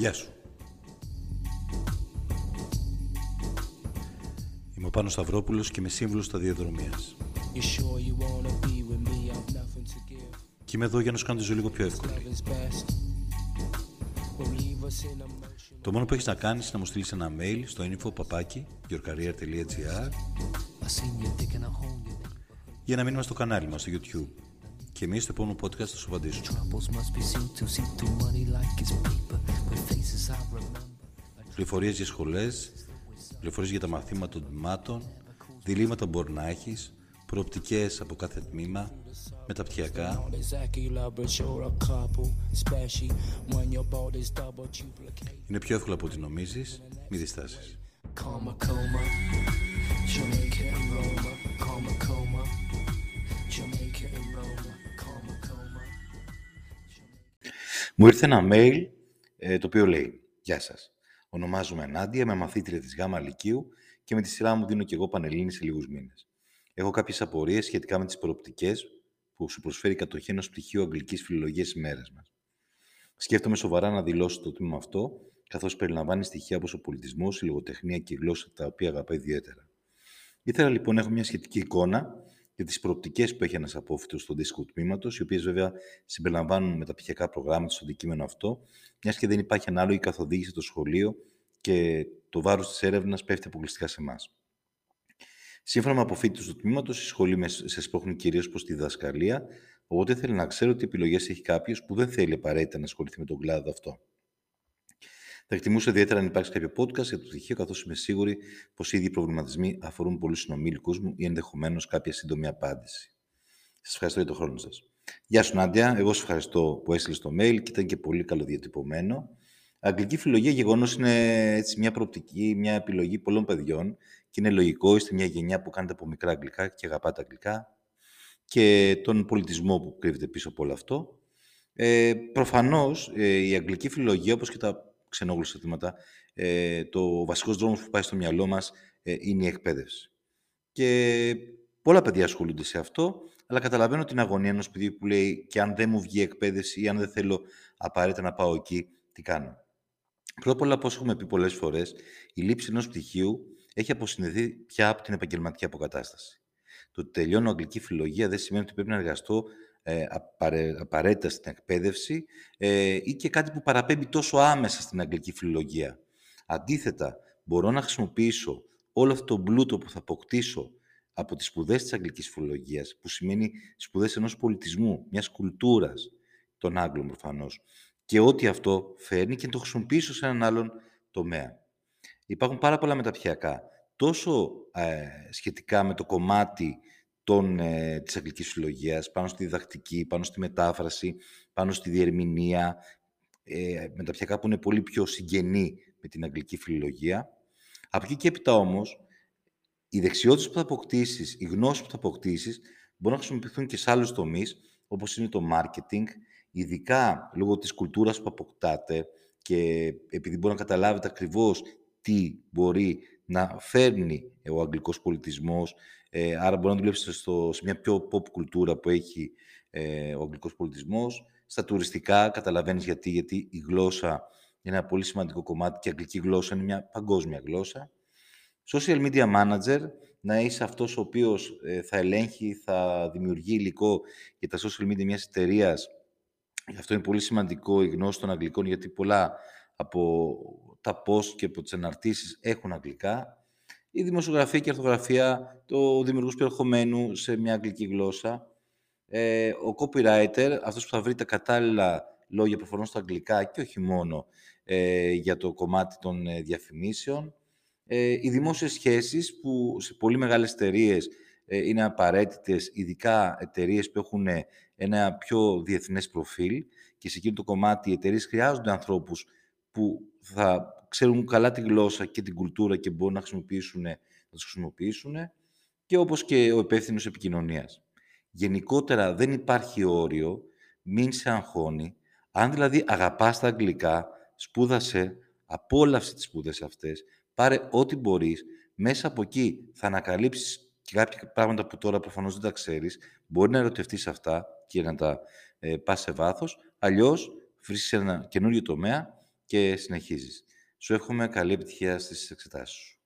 Γεια σου. Είμαι ο Πάνος Σταυρόπουλος και είμαι σύμβουλος σταδιοδρομίας. Και είμαι εδώ για να σου κάνω τη ζωή λίγο πιο εύκολη. Το μόνο που έχεις να κάνεις είναι να μου στείλεις ένα mail στο info papaki για να μείνουμε στο κανάλι μας στο YouTube. Και εμείς στο επόμενο podcast θα σου απαντήσουμε. Πληροφορίες για σχολές, πληροφορίες για τα μαθήματα των τμήματων, διλήμματα που μπορεί να έχεις, προοπτικές από κάθε τμήμα, μεταπτυχιακά. Είναι πιο εύκολο από ό,τι νομίζεις, μη διστάσεις. Μου ήρθε ένα mail ε, το οποίο λέει «Γεια σας, ονομάζομαι Νάντια, είμαι μαθήτρια της ΓΑΜΑ Λυκείου και με τη σειρά μου δίνω και εγώ πανελλήνη σε λίγους μήνες. Έχω κάποιες απορίες σχετικά με τις προοπτικές που σου προσφέρει η κατοχή ενός πτυχίου αγγλικής φιλολογίας στις μέρες μας. Σκέφτομαι σοβαρά να δηλώσω το τμήμα αυτό, καθώς περιλαμβάνει στοιχεία όπως ο πολιτισμός, η λογοτεχνία και η γλώσσα τα οποία αγαπά ιδιαίτερα. Ήθελα λοιπόν να έχω μια σχετική εικόνα για τις προοπτικές που έχει ένας απόφυτο στον δίσκο τμήματος, οι οποίες βέβαια συμπεριλαμβάνουν μεταπτυχιακά προγράμματα στο αντικείμενο αυτό, μιας και δεν υπάρχει ανάλογη καθοδήγηση στο σχολείο και το βάρος της έρευνας πέφτει αποκλειστικά σε εμάς. Σύμφωνα με αποφύτου του τμήματος, η σχολή σε σπρώχνει κυρίως προς τη διδασκαλία, οπότε θέλω να ξέρω τι επιλογές έχει κάποιος που δεν θέλει απαραίτητα να ασχοληθεί με τον κλάδο αυτό. Θα εκτιμούσα ιδιαίτερα αν υπάρξει κάποιο podcast για το πτυχίο, καθώς είμαι σίγουρη πως οι ίδιοι προβληματισμοί αφορούν πολλού συνομήλικους μου ή ενδεχομένως κάποια σύντομη απάντηση. Σας ευχαριστώ για τον χρόνο σας. Γεια σου, Νάντια. Εγώ σας ευχαριστώ που έστειλες το mail και ήταν και πολύ καλοδιατυπωμένο. Αγγλική φιλολογία γεγονός είναι έτσι μια προοπτική, μια επιλογή πολλών παιδιών και είναι λογικό. Είστε μια γενιά που κάνετε από μικρά αγγλικά και αγαπάτε αγγλικά και τον πολιτισμό που κρύβεται πίσω από όλο αυτό. Ε, Προφανώς ε, η αγγλική φιλολογία, όπως και τα ξενόγλωσσα θύματα, ε, το βασικός δρόμος που πάει στο μυαλό μας ε, είναι η εκπαίδευση. Και πολλά παιδιά ασχολούνται σε αυτό, αλλά καταλαβαίνω την αγωνία ενός παιδιού που λέει και αν δεν μου βγει η εκπαίδευση ή αν δεν θέλω απαραίτητα να πάω εκεί, τι κάνω. Πρώτα απ' όλα, όπως έχουμε πει πολλές φορές, η λήψη ενός πτυχίου έχει αποσυνδεθεί πια από την επαγγελματική αποκατάσταση. Το ότι τελειώνω αγγλική φιλολογία δεν σημαίνει ότι πρέπει να εργαστώ ε, απαραίτητα στην εκπαίδευση ε, ή και κάτι που παραπέμπει τόσο άμεσα στην αγγλική φιλολογία. Αντίθετα, μπορώ να χρησιμοποιήσω όλο αυτό το πλούτο που θα αποκτήσω από τις σπουδές της αγγλικής φιλολογίας, που σημαίνει σπουδές ενός πολιτισμού, μιας κουλτούρας, των Άγγλων προφανώς. και ό,τι αυτό φέρνει και να το χρησιμοποιήσω σε έναν άλλον τομέα. Υπάρχουν πάρα πολλά μεταπτυχιακά, τόσο ε, σχετικά με το κομμάτι των, ε, της αγγλικής φιλολογίας, πάνω στη διδακτική, πάνω στη μετάφραση, πάνω στη διερμηνία, ε, μεταπτυχιακά που είναι πολύ πιο συγγενή με την αγγλική φιλολογία. Από εκεί και έπειτα όμως, οι δεξιότητες που θα αποκτήσεις, οι γνώσεις που θα αποκτήσεις, μπορούν να χρησιμοποιηθούν και σε άλλους τομείς, όπως είναι το marketing, ειδικά λόγω της κουλτούρας που αποκτάτε και επειδή μπορεί να καταλάβετε ακριβώς τι μπορεί να φέρνει ο αγγλικός πολιτισμός, ε, άρα μπορεί να δουλέψει στο, σε μια πιο pop κουλτούρα που έχει ε, ο αγγλικός πολιτισμός. Στα τουριστικά καταλαβαίνεις γιατί, γιατί η γλώσσα είναι ένα πολύ σημαντικό κομμάτι και η αγγλική γλώσσα είναι μια παγκόσμια γλώσσα. Social media manager, να είσαι αυτός ο οποίος ε, θα ελέγχει, θα δημιουργεί υλικό για τα social media μιας εταιρείας. Γι' αυτό είναι πολύ σημαντικό η γνώση των αγγλικών, γιατί πολλά από τα post και από τις αναρτήσεις έχουν αγγλικά η δημοσιογραφία και η αρθογραφία του δημιουργούς περιεχομένου σε μια αγγλική γλώσσα. Ε, ο copywriter, αυτός που θα βρει τα κατάλληλα λόγια προφανώς στα αγγλικά και όχι μόνο ε, για το κομμάτι των ε, διαφημίσεων. Ε, οι δημόσιες σχέσεις που σε πολύ μεγάλες εταιρείες ε, είναι απαραίτητες, ειδικά εταιρείες που έχουν ένα πιο διεθνές προφίλ και σε εκείνο το κομμάτι οι εταιρείες χρειάζονται ανθρώπους που θα ξέρουν καλά τη γλώσσα και την κουλτούρα και μπορούν να χρησιμοποιήσουν, να τους χρησιμοποιήσουν και όπως και ο υπεύθυνος επικοινωνίας. Γενικότερα δεν υπάρχει όριο, μην σε αγχώνει. Αν δηλαδή αγαπάς τα αγγλικά, σπούδασε, απόλαυσε τις σπούδες αυτές, πάρε ό,τι μπορείς, μέσα από εκεί θα ανακαλύψεις και κάποια πράγματα που τώρα προφανώς δεν τα ξέρεις, μπορεί να ερωτευτείς αυτά και να τα ε, πας σε βάθος, αλλιώς βρίσκεις ένα καινούριο τομέα και συνεχίζεις. Σου εύχομαι καλή επιτυχία στις εξετάσεις σου.